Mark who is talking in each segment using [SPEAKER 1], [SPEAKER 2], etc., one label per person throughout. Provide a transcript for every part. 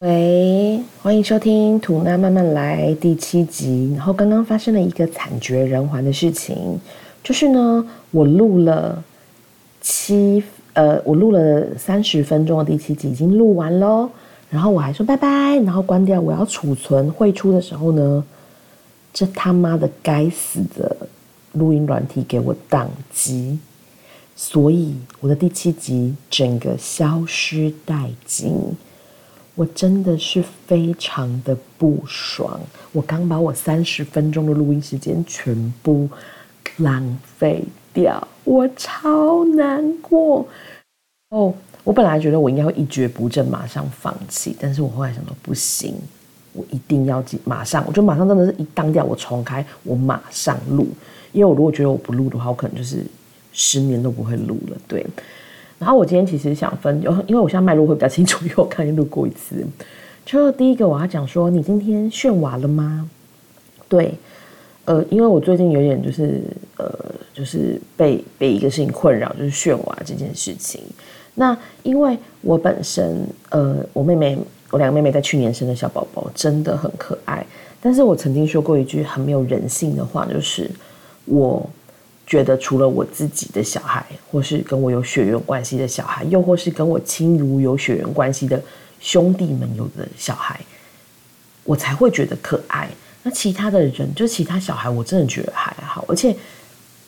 [SPEAKER 1] 喂，欢迎收听《吐纳慢慢来》第七集。然后刚刚发生了一个惨绝人寰的事情，就是呢，我录了七呃，我录了三十分钟的第七集已经录完喽。然后我还说拜拜，然后关掉，我要储存汇出的时候呢，这他妈的该死的录音软体给我宕机，所以我的第七集整个消失殆尽。我真的是非常的不爽，我刚把我三十分钟的录音时间全部浪费掉，我超难过。哦，我本来觉得我应该会一蹶不振，马上放弃，但是我后来想到不行，我一定要马上，我就马上真的是一当掉，我重开，我马上录，因为我如果觉得我不录的话，我可能就是十年都不会录了，对。然后我今天其实想分，有因为我现在脉络会比较清楚，因为我刚录过一次。就第一个我要讲说，你今天炫娃了吗？对，呃，因为我最近有点就是呃，就是被被一个事情困扰，就是炫娃这件事情。那因为我本身呃，我妹妹，我两个妹妹在去年生的小宝宝真的很可爱，但是我曾经说过一句很没有人性的话，就是我。觉得除了我自己的小孩，或是跟我有血缘关系的小孩，又或是跟我亲如有血缘关系的兄弟们有的小孩，我才会觉得可爱。那其他的人，就其他小孩，我真的觉得还好。而且，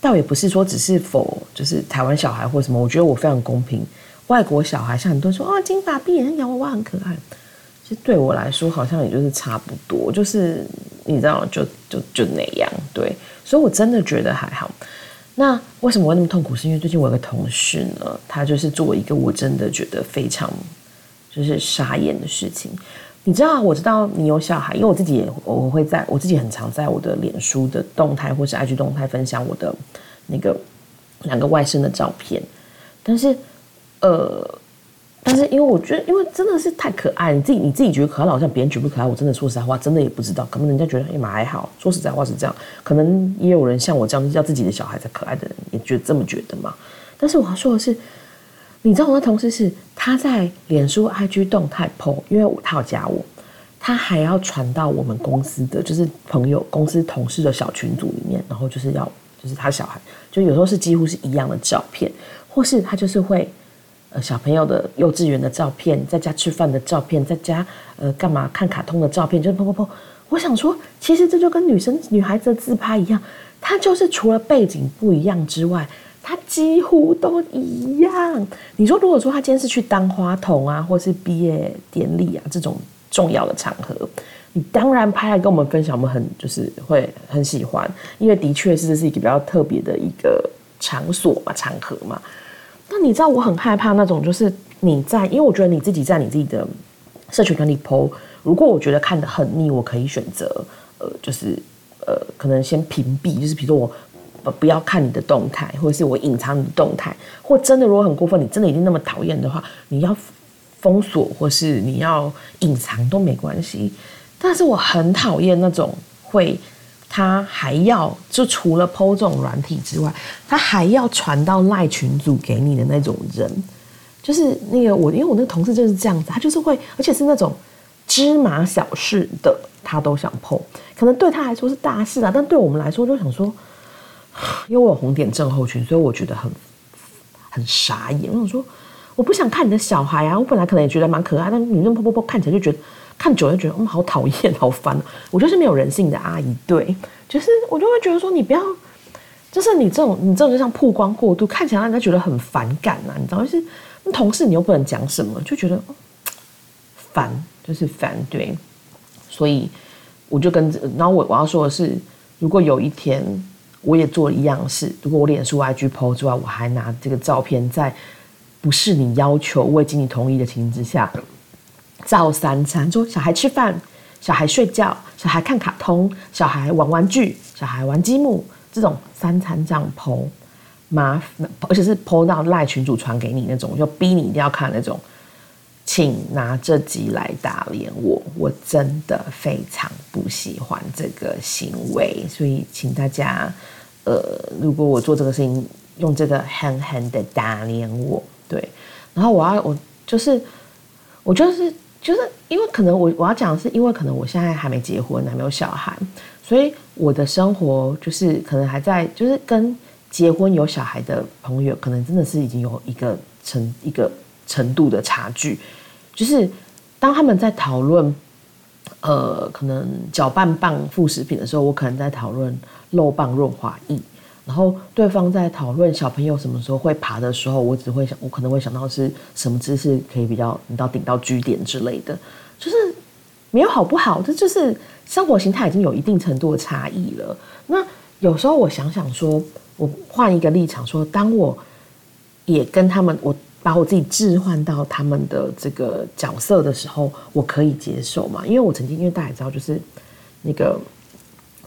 [SPEAKER 1] 倒也不是说只是否就是台湾小孩或什么，我觉得我非常公平。外国小孩，像很多人说哦，金发碧眼洋娃娃很可爱，其实对我来说，好像也就是差不多，就是你知道，就就就那样。对，所以我真的觉得还好。那为什么会那么痛苦？是因为最近我有个同事呢，他就是做一个我真的觉得非常就是傻眼的事情。你知道，我知道你有小孩，因为我自己我会在我自己很常在我的脸书的动态或是 IG 动态分享我的那个两个外甥的照片，但是呃。但是因为我觉得，因为真的是太可爱，你自己你自己觉得可爱，好像别人觉不可爱。我真的说实在话，真的也不知道，可能人家觉得哎蛮还好。说实在话是这样，可能也有人像我这样叫自己的小孩才可爱的人，也觉得这么觉得嘛。但是我要说的是，你知道我的同事是他在脸书 IG 动态 po，因为他要加我，他还要传到我们公司的就是朋友、公司同事的小群组里面，然后就是要就是他小孩，就有时候是几乎是一样的照片，或是他就是会。呃，小朋友的幼稚园的照片，在家吃饭的照片，在家呃干嘛看卡通的照片，就是砰砰砰！我想说，其实这就跟女生女孩子的自拍一样，它就是除了背景不一样之外，它几乎都一样。你说，如果说他今天是去当花童啊，或是毕业典礼啊这种重要的场合，你当然拍来跟我们分享，我们很就是会很喜欢，因为的确是这是一个比较特别的一个场所嘛，场合嘛。那你知道我很害怕那种，就是你在，因为我觉得你自己在你自己的社群里 PO，如果我觉得看得很腻，我可以选择，呃，就是呃，可能先屏蔽，就是比如说我呃不要看你的动态，或者是我隐藏你的动态，或真的如果很过分，你真的已经那么讨厌的话，你要封锁或是你要隐藏都没关系。但是我很讨厌那种会。他还要就除了 PO 这种软体之外，他还要传到赖群组给你的那种人，就是那个我，因为我那个同事就是这样子，他就是会，而且是那种芝麻小事的他都想 PO，可能对他来说是大事啊，但对我们来说就想说，因为我有红点症候群，所以我觉得很很傻眼。我想说，我不想看你的小孩啊，我本来可能也觉得蛮可爱，但你那 PO PO PO 看起来就觉得。看久了就觉得嗯好讨厌 好烦，我就是没有人性的阿姨，对，就是我就会觉得说你不要，就是你这种你这种就像曝光过度，看起来让人家觉得很反感啊，你知道就是同事你又不能讲什么，就觉得烦，就是烦，对，所以我就跟然后我我要说的是，如果有一天我也做一样事，如果我脸书 IG PO 之外，我还拿这个照片在不是你要求未经你同意的情形之下。照三餐，说小孩吃饭，小孩睡觉，小孩看卡通，小孩玩玩具，小孩玩积木，这种三餐这样剖，麻烦，而且是剖到赖群主传给你那种，就逼你一定要看那种，请拿这集来打脸我，我真的非常不喜欢这个行为，所以请大家，呃，如果我做这个事情，用这个狠狠的打脸我，对，然后我要我就是，我就是。就是因为可能我我要讲的是，因为可能我现在还没结婚，还没有小孩，所以我的生活就是可能还在，就是跟结婚有小孩的朋友，可能真的是已经有一个程一个程度的差距。就是当他们在讨论，呃，可能搅拌棒副食品的时候，我可能在讨论肉棒润滑液。然后对方在讨论小朋友什么时候会爬的时候，我只会想，我可能会想到是什么姿势可以比较你到顶到居点之类的，就是没有好不好，这就是生活形态已经有一定程度的差异了。那有时候我想想说，我换一个立场说，当我也跟他们，我把我自己置换到他们的这个角色的时候，我可以接受嘛？因为我曾经因为大家也知道，就是那个。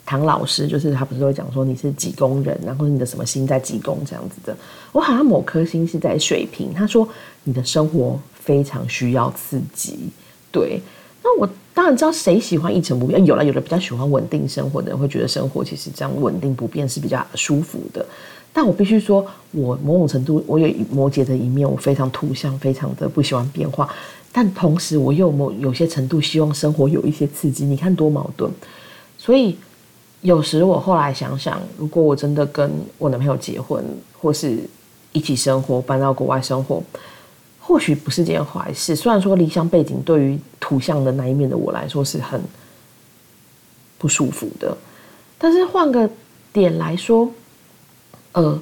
[SPEAKER 1] 唐老师就是他，不是会讲说你是几宫人，然后你的什么星在几宫这样子的。我好像某颗星是在水瓶，他说你的生活非常需要刺激。对，那我当然知道谁喜欢一成不变，有了有的比较喜欢稳定生活的人会觉得生活其实这样稳定不变是比较舒服的。但我必须说，我某种程度我有摩羯的一面，我非常图像，非常的不喜欢变化，但同时我又某有些程度希望生活有一些刺激。你看多矛盾，所以。有时我后来想想，如果我真的跟我男朋友结婚，或是一起生活，搬到国外生活，或许不是件坏事。虽然说理想背景对于图像的那一面的我来说是很不舒服的，但是换个点来说，呃，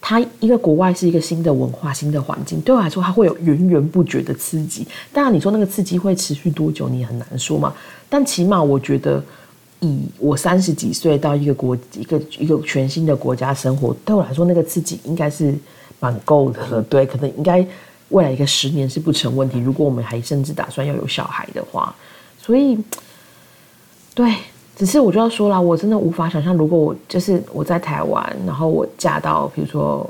[SPEAKER 1] 他一个国外是一个新的文化、新的环境，对我来说，他会有源源不绝的刺激。当然，你说那个刺激会持续多久，你很难说嘛。但起码我觉得。以我三十几岁到一个国一个一个全新的国家生活，对我来说那个刺激应该是蛮够的了。对，可能应该未来一个十年是不成问题。如果我们还甚至打算要有小孩的话，所以对，只是我就要说了，我真的无法想象，如果我就是我在台湾，然后我嫁到比如说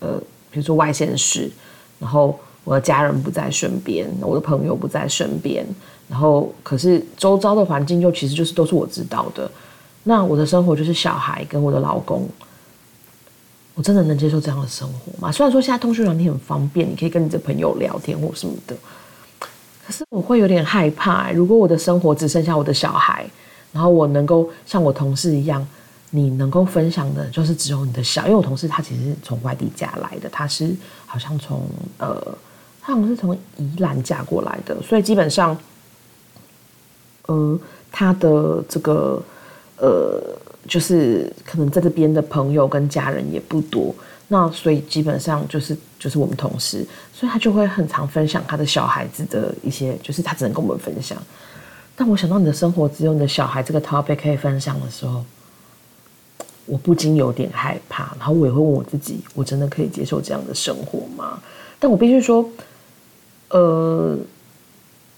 [SPEAKER 1] 呃，比如说外县市，然后我的家人不在身边，我的朋友不在身边。然后，可是周遭的环境又其实就是都是我知道的。那我的生活就是小孩跟我的老公，我真的能接受这样的生活吗？虽然说现在通讯软件很方便，你可以跟你的朋友聊天或什么的，可是我会有点害怕。如果我的生活只剩下我的小孩，然后我能够像我同事一样，你能够分享的就是只有你的小，因为我同事他其实是从外地嫁来的，他是好像从呃，他好像是从宜兰嫁过来的，所以基本上。呃，他的这个呃，就是可能在这边的朋友跟家人也不多，那所以基本上就是就是我们同事，所以他就会很常分享他的小孩子的一些，就是他只能跟我们分享。但我想到你的生活只有你的小孩这个 topic 可以分享的时候，我不禁有点害怕，然后我也会问我自己：我真的可以接受这样的生活吗？但我必须说，呃，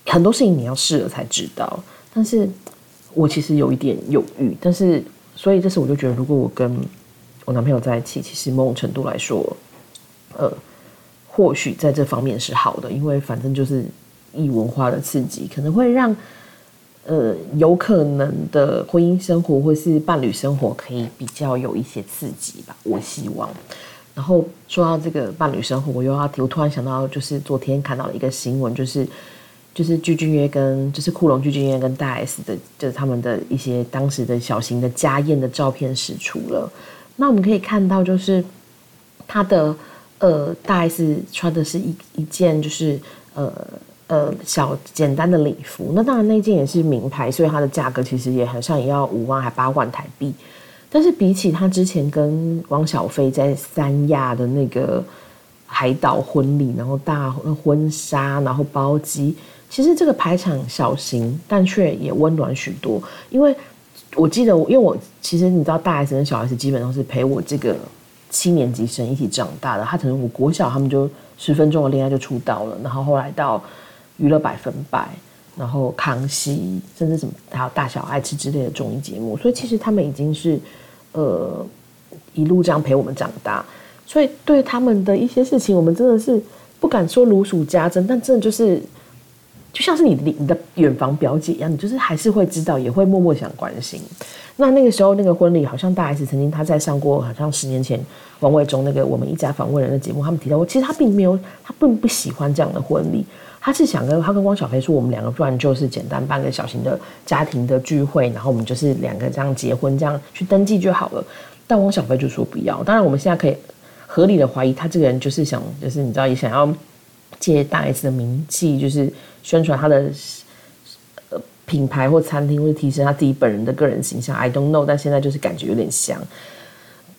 [SPEAKER 1] 很多事情你要试了才知道。但是，我其实有一点犹豫。但是，所以这次我就觉得，如果我跟我男朋友在一起，其实某种程度来说，呃，或许在这方面是好的，因为反正就是异文化的刺激，可能会让呃有可能的婚姻生活或是伴侣生活可以比较有一些刺激吧。我希望。然后说到这个伴侣生活，我又要，我突然想到，就是昨天看到了一个新闻，就是。就是具俊约跟就是库龙具俊约跟大 S 的，就是他们的一些当时的小型的家宴的照片释出了。那我们可以看到，就是他的呃大 S 穿的是一一件就是呃呃小简单的礼服。那当然那件也是名牌，所以它的价格其实也好像也要五万还八万台币。但是比起他之前跟汪小菲在三亚的那个海岛婚礼，然后大婚纱，然后包机。其实这个排场小型，但却也温暖许多。因为我记得，因为我其实你知道，大 S 跟小 S 基本上是陪我这个七年级生一起长大的。他可能我国小他们就十分钟的恋爱就出道了，然后后来到娱乐百分百，然后康熙，甚至什么还有大小爱吃之类的综艺节目。所以其实他们已经是呃一路这样陪我们长大。所以对他们的一些事情，我们真的是不敢说如数家珍，但真的就是。就像是你的你的远房表姐一样，你就是还是会知道，也会默默想关心。那那个时候那个婚礼，好像大 S 曾经他在上过，好像十年前王伟忠那个我们一家访问人的节目，他们提到过，其实他并没有，他并不喜欢这样的婚礼，他是想跟他跟汪小菲说，我们两个不然就是简单办个小型的家庭的聚会，然后我们就是两个这样结婚，这样去登记就好了。但汪小菲就说不要。当然，我们现在可以合理的怀疑，他这个人就是想，就是你知道，也想要借大 S 的名气，就是宣传他的呃品牌或餐厅，或者提升他自己本人的个人形象。I don't know，但现在就是感觉有点像。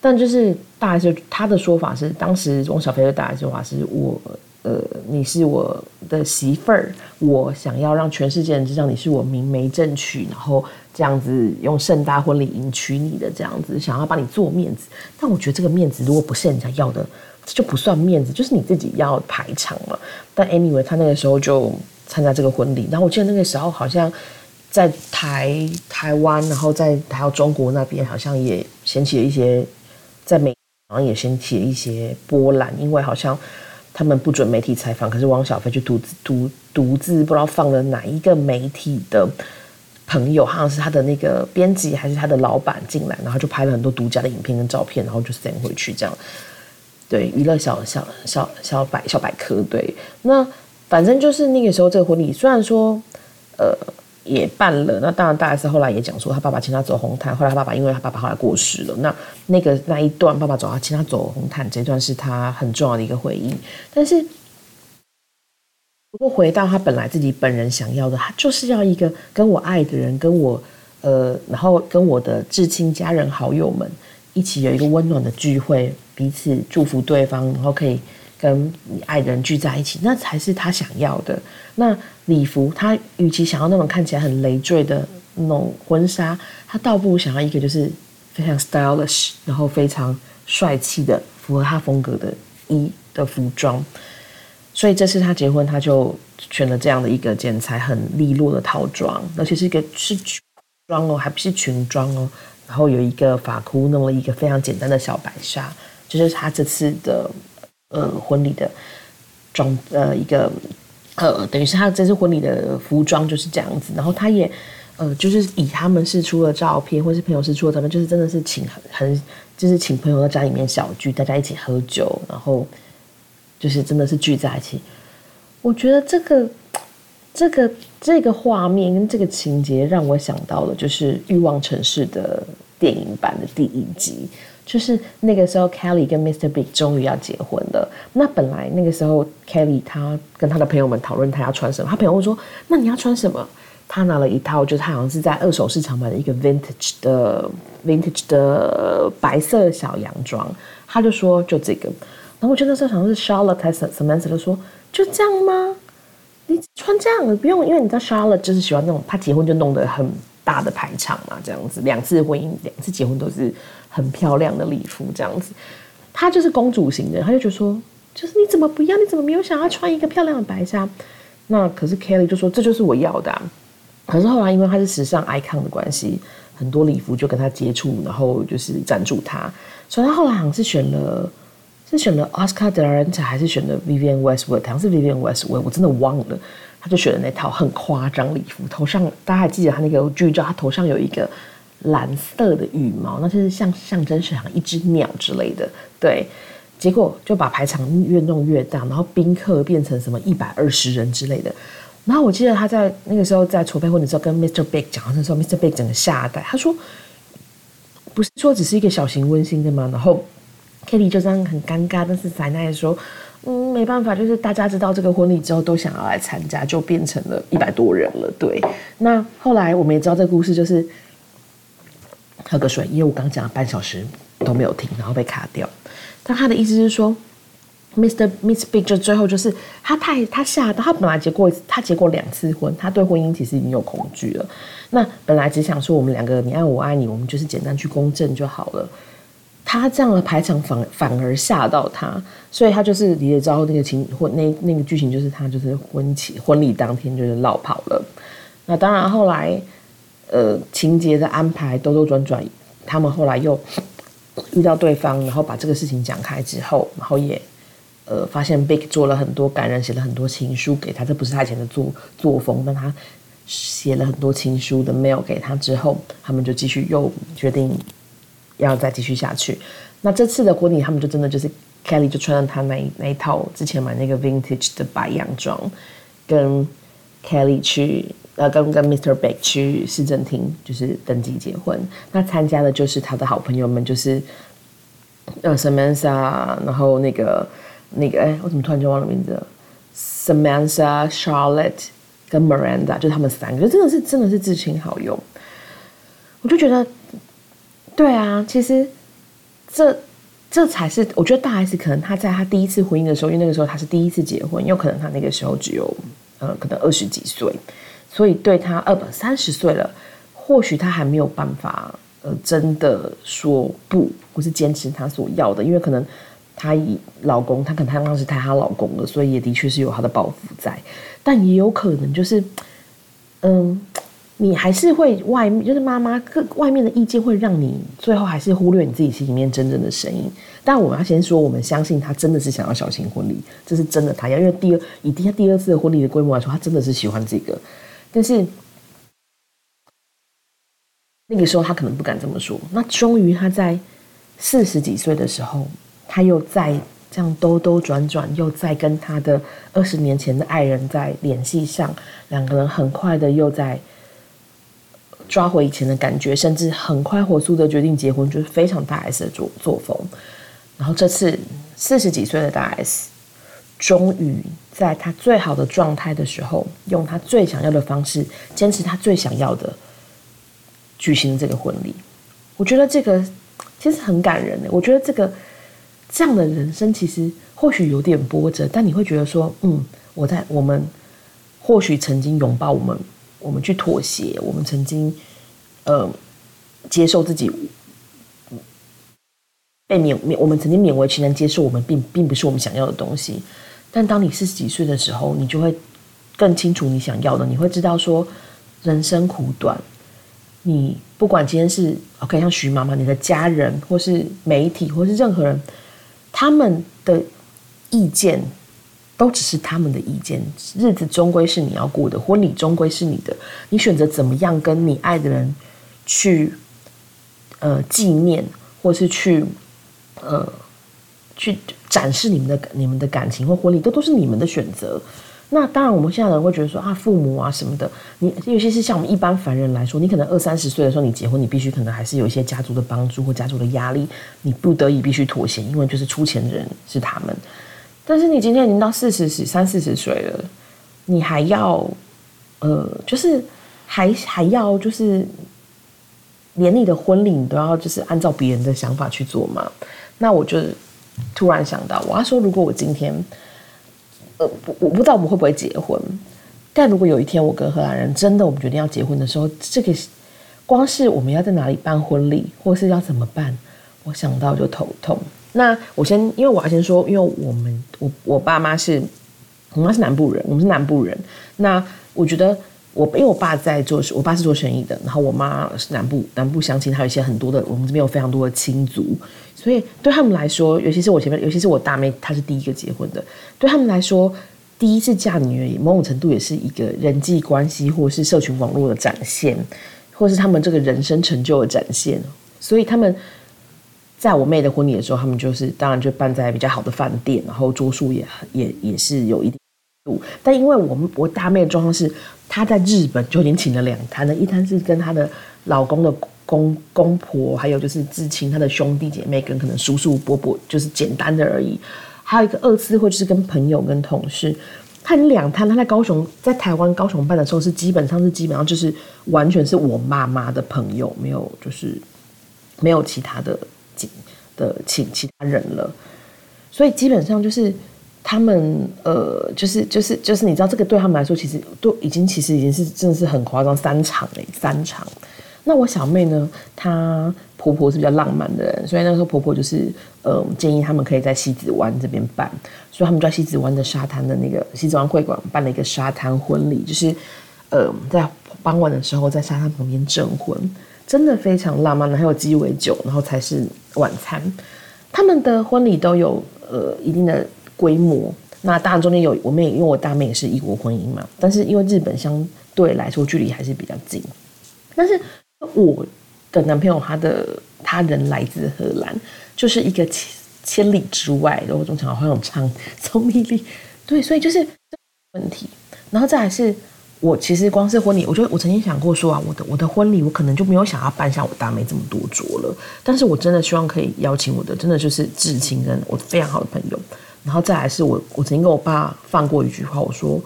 [SPEAKER 1] 但就是大 S 他的说法是，当时汪小菲的大 S 说法是我。呃，你是我的媳妇儿，我想要让全世界人知道你是我明媒正娶，然后这样子用盛大婚礼迎娶你的这样子，想要帮你做面子。但我觉得这个面子如果不是人家要的，就不算面子，就是你自己要排场嘛。但 anyway，他那个时候就参加这个婚礼，然后我记得那个时候好像在台台湾，然后在还有中国那边，好像也掀起了一些，在美好像也掀起了一些波澜，因为好像。他们不准媒体采访，可是汪小菲就独自独独自不知道放了哪一个媒体的朋友，好像是他的那个编辑还是他的老板进来，然后就拍了很多独家的影片跟照片，然后就 send 回去这样。对，娱乐小小小小百小百科。对，那反正就是那个时候这个婚礼，虽然说呃。也办了，那当然，大 S 后来也讲说，他爸爸请他走红毯。后来他爸爸，因为他爸爸后来过世了，那那个那一段，爸爸走他请他走红毯这段是他很重要的一个回忆。但是，不过回到他本来自己本人想要的，他就是要一个跟我爱的人，跟我呃，然后跟我的至亲家人好友们一起有一个温暖的聚会，彼此祝福对方，然后可以。跟你爱的人聚在一起，那才是他想要的。那礼服，他与其想要那种看起来很累赘的那种婚纱，他倒不如想要一个就是非常 stylish，然后非常帅气的，符合他风格的衣的服装。所以这次他结婚，他就选了这样的一个剪裁很利落的套装，而且是一个是裙装哦，还不是裙装哦。然后有一个发箍，弄了一个非常简单的小白纱，就是他这次的。呃，婚礼的装呃一个呃，等于是他这次婚礼的服装就是这样子。然后他也呃，就是以他们是出了照片，或是朋友是出了照片，就是真的是请很很，就是请朋友在家里面小聚，大家一起喝酒，然后就是真的是聚在一起。我觉得这个这个这个画面跟这个情节让我想到了，就是《欲望城市》的电影版的第一集。就是那个时候，Kelly 跟 Mr. Big 终于要结婚了。那本来那个时候，Kelly 他跟他的朋友们讨论他要穿什么。他朋友问说：“那你要穿什么？”他拿了一套，就是他好像是在二手市场买的一个 Vintage 的 Vintage 的白色小洋装。他就说：“就这个。”然后我觉得那时候好像是 Charlotte 还是 Samantha 就说：“就这样吗？你穿这样不用，因为你知道 Charlotte 就是喜欢那种，他结婚就弄得很大的排场嘛，这样子两次婚姻，两次结婚都是。”很漂亮的礼服这样子，她就是公主型的，她就觉得说，就是你怎么不要？你怎么没有想要穿一个漂亮的白纱？那可是 Kelly 就说这就是我要的。可是后来因为她是时尚 icon 的关系，很多礼服就跟她接触，然后就是赞助她，所以她后来好像是选了，是选了 Oscar de la Renta 还是选了 Vivian Westwood？好像是 Vivian Westwood，我真的忘了。她就选了那套很夸张礼服，头上大家还记得她那个剧照，她头上有一个。蓝色的羽毛，那就是像象征是像一只鸟之类的，对。结果就把排场越弄越大，然后宾客变成什么一百二十人之类的。然后我记得他在那个时候在筹备婚礼的时候，跟 Mr. Big 讲的时候，Mr. Big 整个吓呆，他说：“不是说只是一个小型温馨的吗？”然后 Kitty 就这样很尴尬，但是奶奶说：“嗯，没办法，就是大家知道这个婚礼之后都想要来参加，就变成了一百多人了。”对。那后来我们也知道这个故事就是。喝个水，因为我刚讲了半小时都没有停，然后被卡掉。但他的意思是说，Mr. Miss Big 就最后就是他太他吓到，他本来结过他结过两次婚，他对婚姻其实已经有恐惧了。那本来只想说我们两个你爱我爱你，我们就是简单去公证就好了。他这样的排场反反而吓到他，所以他就是你也知道那个情婚那那个剧情就是他就是婚期婚礼当天就是落跑了。那当然后来。呃，情节的安排兜兜转转，他们后来又遇到对方，然后把这个事情讲开之后，然后也呃发现 Big 做了很多感人，写了很多情书给他，这不是他以前的作作风，但他写了很多情书的 mail 给他之后，他们就继续又决定要再继续下去。那这次的婚礼，他们就真的就是 Kelly 就穿了他那那一套之前买那个 Vintage 的白洋装。跟 Kelly 去，呃，跟跟 Mr. Beck 去市政厅，就是登记结婚。那参加的就是他的好朋友们，就是呃 Samantha，然后那个那个，哎，我怎么突然就忘了名字了？Samantha、Charlotte 跟 Miranda，就他们三个，真的是真的是至亲好友。我就觉得，对啊，其实这。这才是我觉得大 S 可能他在他第一次婚姻的时候，因为那个时候他是第一次结婚，有可能他那个时候只有呃可能二十几岁，所以对他二百三十岁了，或许他还没有办法呃真的说不，或是坚持他所要的，因为可能他以老公，他可能他当时太他老公了，所以也的确是有他的抱负在，但也有可能就是嗯。你还是会外面，就是妈妈外面的意见会让你最后还是忽略你自己心里面真正的声音。但我们要先说，我们相信他真的是想要小型婚礼，这是真的。他要因为第二以第第二次的婚礼的规模来说，他真的是喜欢这个。但是那个时候他可能不敢这么说。那终于他在四十几岁的时候，他又在这样兜兜转转，又在跟他的二十年前的爱人在联系上，两个人很快的又在。抓回以前的感觉，甚至很快火速的决定结婚，就是非常大 S 的作作风。然后这次四十几岁的大 S，终于在他最好的状态的时候，用他最想要的方式，坚持他最想要的，举行这个婚礼。我觉得这个其实很感人的。我觉得这个这样的人生，其实或许有点波折，但你会觉得说，嗯，我在我们或许曾经拥抱我们。我们去妥协，我们曾经，呃，接受自己被勉勉，我们曾经勉为其难接受我们并并不是我们想要的东西。但当你四十几岁的时候，你就会更清楚你想要的。你会知道说，人生苦短，你不管今天是 OK，像徐妈妈，你的家人或是媒体或是任何人，他们的意见。都只是他们的意见，日子终归是你要过的，婚礼终归是你的，你选择怎么样跟你爱的人去呃纪念，或是去呃去展示你们的你们的感情或婚礼，都都是你们的选择。那当然，我们现在人会觉得说啊，父母啊什么的，你尤其是像我们一般凡人来说，你可能二三十岁的时候你结婚，你必须可能还是有一些家族的帮助或家族的压力，你不得已必须妥协，因为就是出钱的人是他们。但是你今天已经到四十、十三四十岁了，你还要，呃，就是还还要就是，连你的婚礼你都要就是按照别人的想法去做嘛？那我就突然想到，我要说，如果我今天，呃，我不知道我们会不会结婚，但如果有一天我跟荷兰人真的我们决定要结婚的时候，这个光是我们要在哪里办婚礼，或是要怎么办，我想到就头痛。那我先，因为我要先说，因为我们我我爸妈是，我妈是南部人，我们是南部人。那我觉得我因为我爸在做，我爸是做生意的，然后我妈是南部南部乡亲，还有一些很多的，我们这边有非常多的亲族，所以对他们来说，尤其是我前面，尤其是我大妹，她是第一个结婚的，对他们来说，第一次嫁女儿，某种程度也是一个人际关系或是社群网络的展现，或是他们这个人生成就的展现，所以他们。在我妹的婚礼的时候，他们就是当然就办在比较好的饭店，然后桌数也也也是有一定但因为我们我大妹的状况是，她在日本就已经请了两摊了，一摊是跟她的老公的公公婆，还有就是至亲她的兄弟姐妹跟可能叔叔伯伯，就是简单的而已。还有一个二次会就是跟朋友跟同事，她两摊，她在高雄在台湾高雄办的时候是基本上是基本上就是完全是我妈妈的朋友，没有就是没有其他的。的请其他人了，所以基本上就是他们呃，就是就是就是你知道，这个对他们来说，其实都已经其实已经是真的是很夸张，三场哎，三场。那我小妹呢，她婆婆是比较浪漫的人，所以那时候婆婆就是呃建议他们可以在西子湾这边办，所以他们在西子湾的沙滩的那个西子湾会馆办了一个沙滩婚礼，就是呃在傍晚的时候在沙滩旁边证婚。真的非常浪漫的，还有鸡尾酒，然后才是晚餐。他们的婚礼都有呃一定的规模。那当然中间有我妹，因为我大妹也是异国婚姻嘛。但是因为日本相对来说距离还是比较近。但是我的男朋友他的他人来自荷兰，就是一个千千里之外。然后中场好像有唱聪明力，对，所以就是问题。然后再来是。我其实光是婚礼，我觉得我曾经想过说啊，我的我的婚礼我可能就没有想要办像我大妹这么多桌了。但是我真的希望可以邀请我的，真的就是至亲跟我非常好的朋友。然后再来是我，我曾经跟我爸放过一句话，我说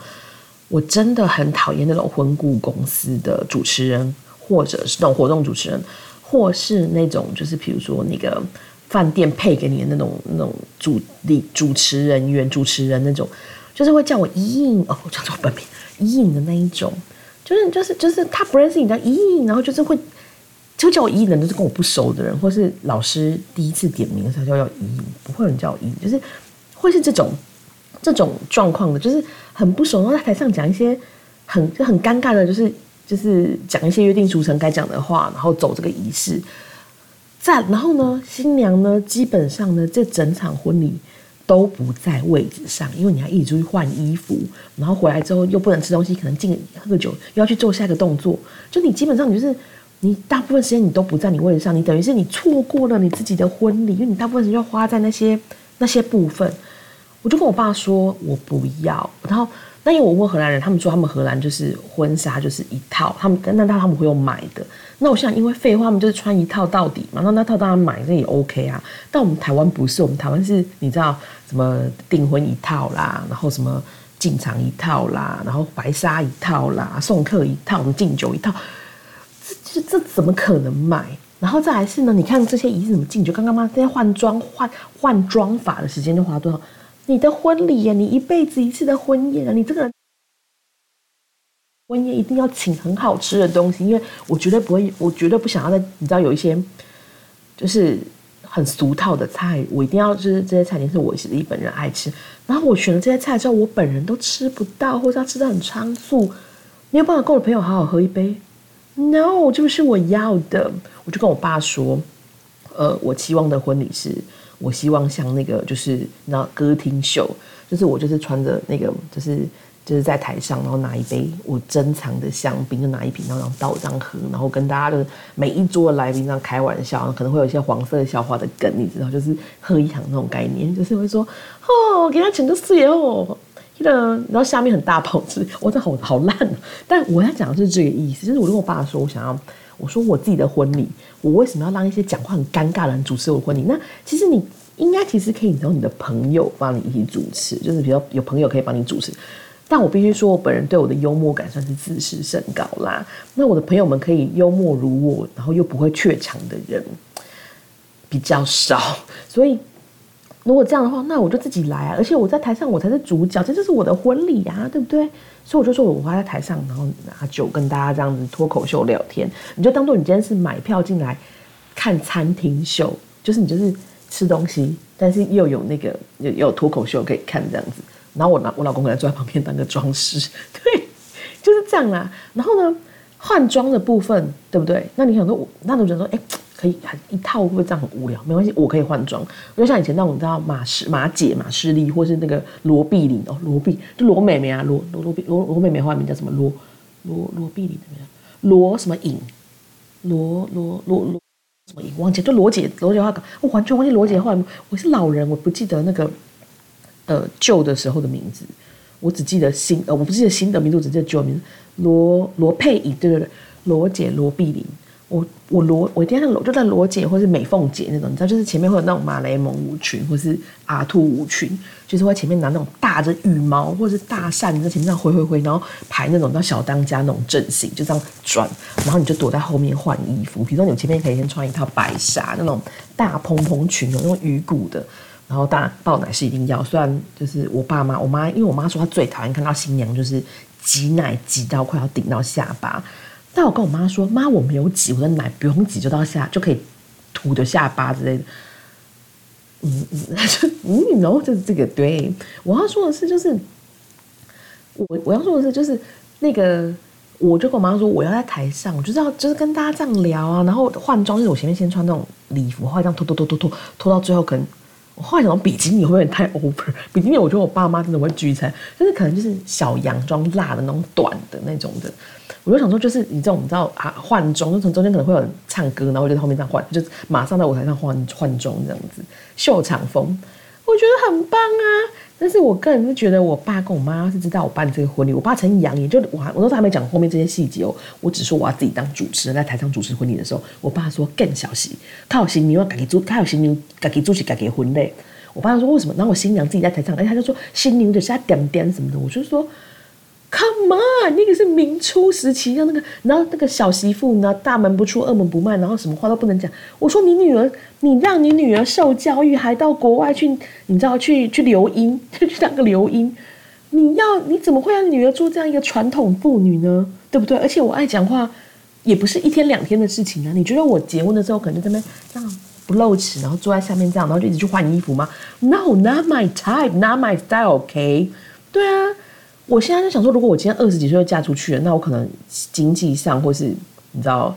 [SPEAKER 1] 我真的很讨厌那种婚顾公司的主持人，或者是那种活动主持人，或是那种就是比如说那个饭店配给你的那种那种主理主持人员主持人那种，就是会叫我一印哦，叫做本名。一影的那一种，就是就是就是他不认识你的一影，然后就是会就叫我一影的，都是跟我不熟的人，或是老师第一次点名的时候叫要一影，不会有人叫我一影，就是会是这种这种状况的，就是很不熟，然后在台上讲一些很就很尴尬的，就是就是讲一些约定俗成该讲的话，然后走这个仪式，在然后呢，新娘呢，基本上呢，这整场婚礼。都不在位置上，因为你要一直出去换衣服，然后回来之后又不能吃东西，可能进喝个酒，又要去做下一个动作。就你基本上你就是你大部分时间你都不在你位置上，你等于是你错过了你自己的婚礼，因为你大部分时间要花在那些那些部分。我就跟我爸说，我不要。然后那因为我问荷兰人，他们说他们荷兰就是婚纱就是一套，他们那那他们会有买的。那我想，因为废话，他们就是穿一套到底嘛。那那套当然买那也 OK 啊。但我们台湾不是，我们台湾是你知道什么订婚一套啦，然后什么进场一套啦，然后白纱一套啦，送客一套，我们敬酒一套，这这怎么可能买？然后再来是呢，你看这些仪式怎么敬酒？刚刚吗？这些换装换换装法的时间就花多少？你的婚礼呀，你一辈子一次的婚宴啊，你这个人。婚宴一定要请很好吃的东西，因为我绝对不会，我绝对不想要在你知道有一些就是很俗套的菜，我一定要就是这些菜，点是我自己本人爱吃。然后我选了这些菜之后，我本人都吃不到，或者要吃的很仓促，没有办法跟我朋友好好喝一杯。No，这不是我要的。我就跟我爸说，呃，我期望的婚礼是，我希望像那个就是那歌厅秀，就是我就是穿着那个就是。就是在台上，然后拿一杯我珍藏的香槟，就拿一瓶，然后然后倒这样喝，然后跟大家的每一桌来宾这样开玩笑，可能会有一些黄色笑话的梗，你知道，就是喝一场那种概念，就是会说哦，给他请个四爷哦，记得，然后下面很大炮子，我这好好烂，但我要讲的是这个意思，就是我跟我爸说，我想要，我说我自己的婚礼，我为什么要让一些讲话很尴尬的人主持我婚礼？那其实你应该其实可以找你的朋友帮你一起主持，就是比如有朋友可以帮你主持。但我必须说，我本人对我的幽默感算是自视甚高啦。那我的朋友们可以幽默如我，然后又不会怯场的人比较少。所以如果这样的话，那我就自己来啊！而且我在台上，我才是主角，这就是我的婚礼啊，对不对？所以我就说，我会在台上，然后拿酒跟大家这样子脱口秀聊天。你就当做你今天是买票进来看餐厅秀，就是你就是吃东西，但是又有那个有有脱口秀可以看这样子。然后我拿我老公可能坐在旁边当个装饰，对，就是这样啦。然后呢，换装的部分，对不对？那你想说，我那种人说，哎，可以很一套会不会这样很无聊？没关系，我可以换装。就像以前那种，你知道马士马姐马士利，或是那个罗碧玲哦，罗碧就罗美美啊，罗罗罗碧罗罗美美花名叫什么？罗罗罗碧玲怎么样？罗什么颖？罗罗罗罗什么颖？忘记就罗姐罗姐话我完全忘记罗姐话。我是老人，我不记得那个。呃，旧的时候的名字，我只记得新呃，我不记得新的名字，只记得旧的名字。罗罗佩颖，对对对，罗姐罗碧玲。我我罗我今天罗就在罗姐或是美凤姐那种，你知道，就是前面会有那种马雷蒙舞裙，或是阿兔舞裙，就是会前面拿那种大的羽毛或是大扇在前面这样挥挥挥，然后排那种叫小当家那种阵型，就这样转，然后你就躲在后面换衣服。比如说你前面可以先穿一套白纱那种大蓬蓬裙，有那种鱼骨的。然后当然抱奶是一定要，虽然就是我爸妈，我妈因为我妈说她最讨厌看到新娘就是挤奶挤到快要顶到下巴，但我跟我妈说，妈我没有挤，我的奶不用挤就到下就可以涂的下巴之类的。嗯嗯，嗯，然后就是这个对，我要说的是就是我我要说的是就是那个，我就跟我妈说我要在台上，我就是要就是跟大家这样聊啊，然后换装就是我前面先穿那种礼服，后来这样拖拖拖拖拖拖到最后可能。我后来想，比基尼会不会太 over？比基尼我觉得我爸妈真的会聚餐，就是可能就是小洋装、辣的那种短的那种的。我就想说，就是你这种你知道啊，换装就从中间可能会有人唱歌，然后就在后面这样换，就马上在舞台上换换装这样子，秀场风。我觉得很棒啊。但是我个人是觉得，我爸跟我妈是知道我办这个婚礼，我爸曾扬言，就我我都还没讲后面这些细节哦，我只说我要自己当主持人，在台上主持婚礼的时候，我爸说更小心，他有新娘要赶紧做，他有新娘赶紧主持赶紧婚礼。我爸说为什么？然后我新娘自己在台上，哎，他就说新娘就是要点点什么的，我就说。Come on，那个是明初时期，像那个，然后那个小媳妇呢，大门不出，二门不迈，然后什么话都不能讲。我说你女儿，你让你女儿受教育，还到国外去，你知道去去留音，去当个留音。你要你怎么会让女儿做这样一个传统妇女呢？对不对？而且我爱讲话，也不是一天两天的事情啊。你觉得我结婚的时候可能在那边这样不露齿，然后坐在下面这样，然后就一直去换衣服吗？No，not my type，not my style，OK？对啊。我现在就想说，如果我今天二十几岁就嫁出去了，那我可能经济上或是你知道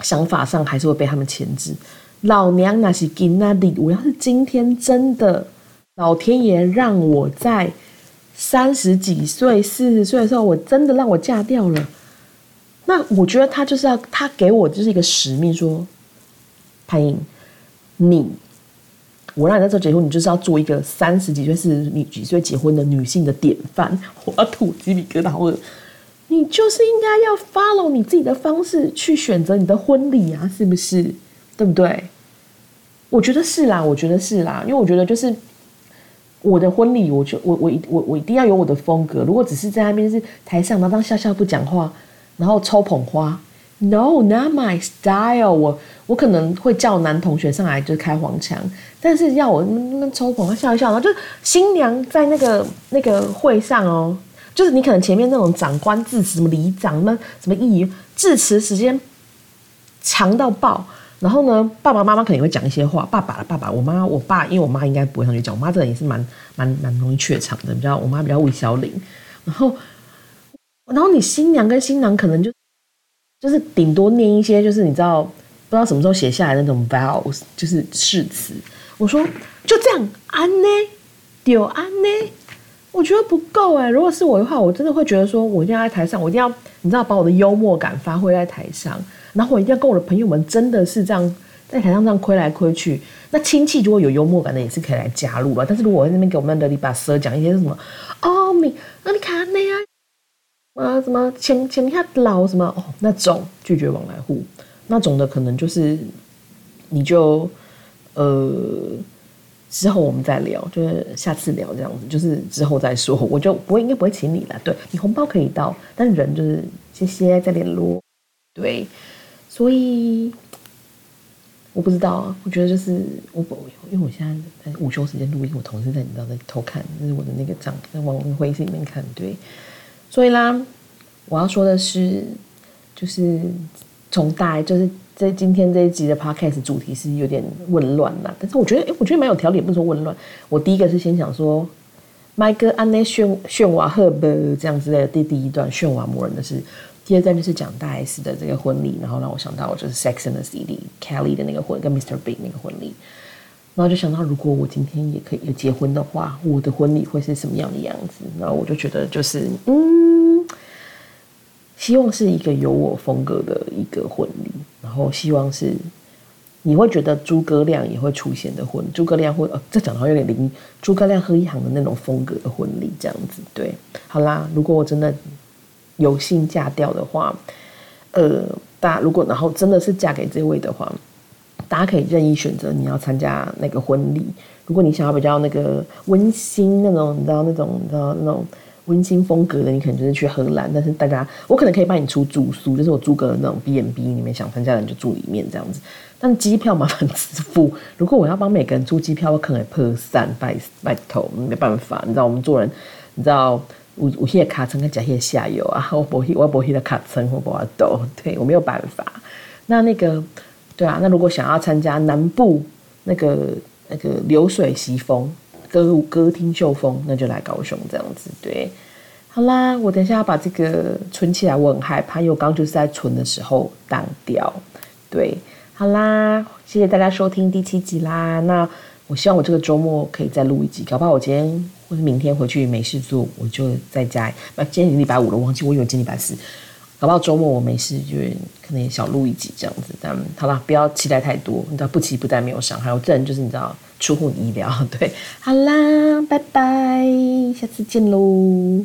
[SPEAKER 1] 想法上还是会被他们牵制。老娘那是金那里，我要是今天真的老天爷让我在三十几岁、四十岁的时候，我真的让我嫁掉了，那我觉得他就是要他给我就是一个使命，说潘颖你。我让你在这结婚，你就是要做一个三十几岁、四十几岁结婚的女性的典范。我要吐鸡皮疙瘩，我你就是应该要 follow 你自己的方式去选择你的婚礼啊，是不是？对不对？我觉得是啦，我觉得是啦，因为我觉得就是我的婚礼，我就我我我我一定要有我的风格。如果只是在那边是台上，然后当笑笑不讲话，然后抽捧花，No, not my style。我。我可能会叫男同学上来就是开黄腔，但是要我那抽捧他笑一笑，然后就新娘在那个那个会上哦，就是你可能前面那种长官致辞，什么里长什么什么议致辞时间长到爆，然后呢爸爸妈妈肯定会讲一些话，爸爸的爸爸，我妈我爸，因为我妈应该不会上去讲，我妈这人也是蛮蛮蛮容易怯场的，比较我妈比较魏小玲，然后然后你新娘跟新郎可能就就是顶多念一些，就是你知道。不知道什么时候写下来那种 vows，就是誓词。我说就这样安呢，丢安呢，我觉得不够哎。如果是我的话，我真的会觉得说，我一定要在台上，我一定要你知道把我的幽默感发挥在台上，然后我一定要跟我的朋友们真的是这样在台上这样亏来亏去。那亲戚如果有幽默感的，也是可以来加入了。但是如果我在那边给我们的里把舌讲一些什么哦你那你看那样啊什么请请下老什么哦那种拒绝往来户。那种的可能就是，你就呃之后我们再聊，就是下次聊这样子，就是之后再说，我就不会应该不会请你了。对你红包可以到，但人就是谢谢再联络。对，所以我不知道啊，我觉得就是我不因为我现在在午休时间录音，我同事在你知道在偷看，就是我的那个账在往会议室里面看。对，所以啦，我要说的是，就是。从大就是在今天这一集的 podcast 主题是有点混乱啦，但是我觉得，哎，我觉得蛮有条理，不说混乱。我第一个是先想说，麦哥安内炫炫娃赫伯这样之类的，第第一段炫娃魔人的事，第二段就是讲大 S 的这个婚礼，然后让我想到就是 Sex and the City Kelly 的那个婚跟 Mr. Big 那个婚礼，然后就想到如果我今天也可以有结婚的话，我的婚礼会是什么样的样子？然后我就觉得就是嗯。希望是一个有我风格的一个婚礼，然后希望是你会觉得诸葛亮也会出现的婚，诸葛亮会呃，这讲的话有点灵，诸葛亮和一行的那种风格的婚礼这样子。对，好啦，如果我真的有幸嫁掉的话，呃，大家如果然后真的是嫁给这位的话，大家可以任意选择你要参加那个婚礼。如果你想要比较那个温馨那种，你知道那种，你知道那种。温馨风格的，你可能就是去荷兰，但是大家我可能可以帮你出住宿，就是我租个那种 B n B，里面想参加的人就住里面这样子。但机票麻烦支付，如果我要帮每个人出机票，我可能破散拜拜头，没办法，你知道我们做人，你知道我我现在卡层跟假些下游啊，我不我不会的卡层我不要抖，对我没有办法。那那个对啊，那如果想要参加南部那个那个流水席风。歌歌厅秀风，那就来高雄这样子。对，好啦，我等一下要把这个存起来，我很害怕，因为我刚就是在存的时候挡掉。对，好啦，谢谢大家收听第七集啦。那我希望我这个周末可以再录一集，搞不好我今天或者明天回去没事做，我就在家。那今天已经礼拜五了，忘记我以为今天礼拜四，搞到周末我没事，就可能也小录一集这样子。但好啦，不要期待太多，你知道不期不待没有伤害。我这人就是你知道。出乎你意料。对，好啦，拜拜，下次见喽。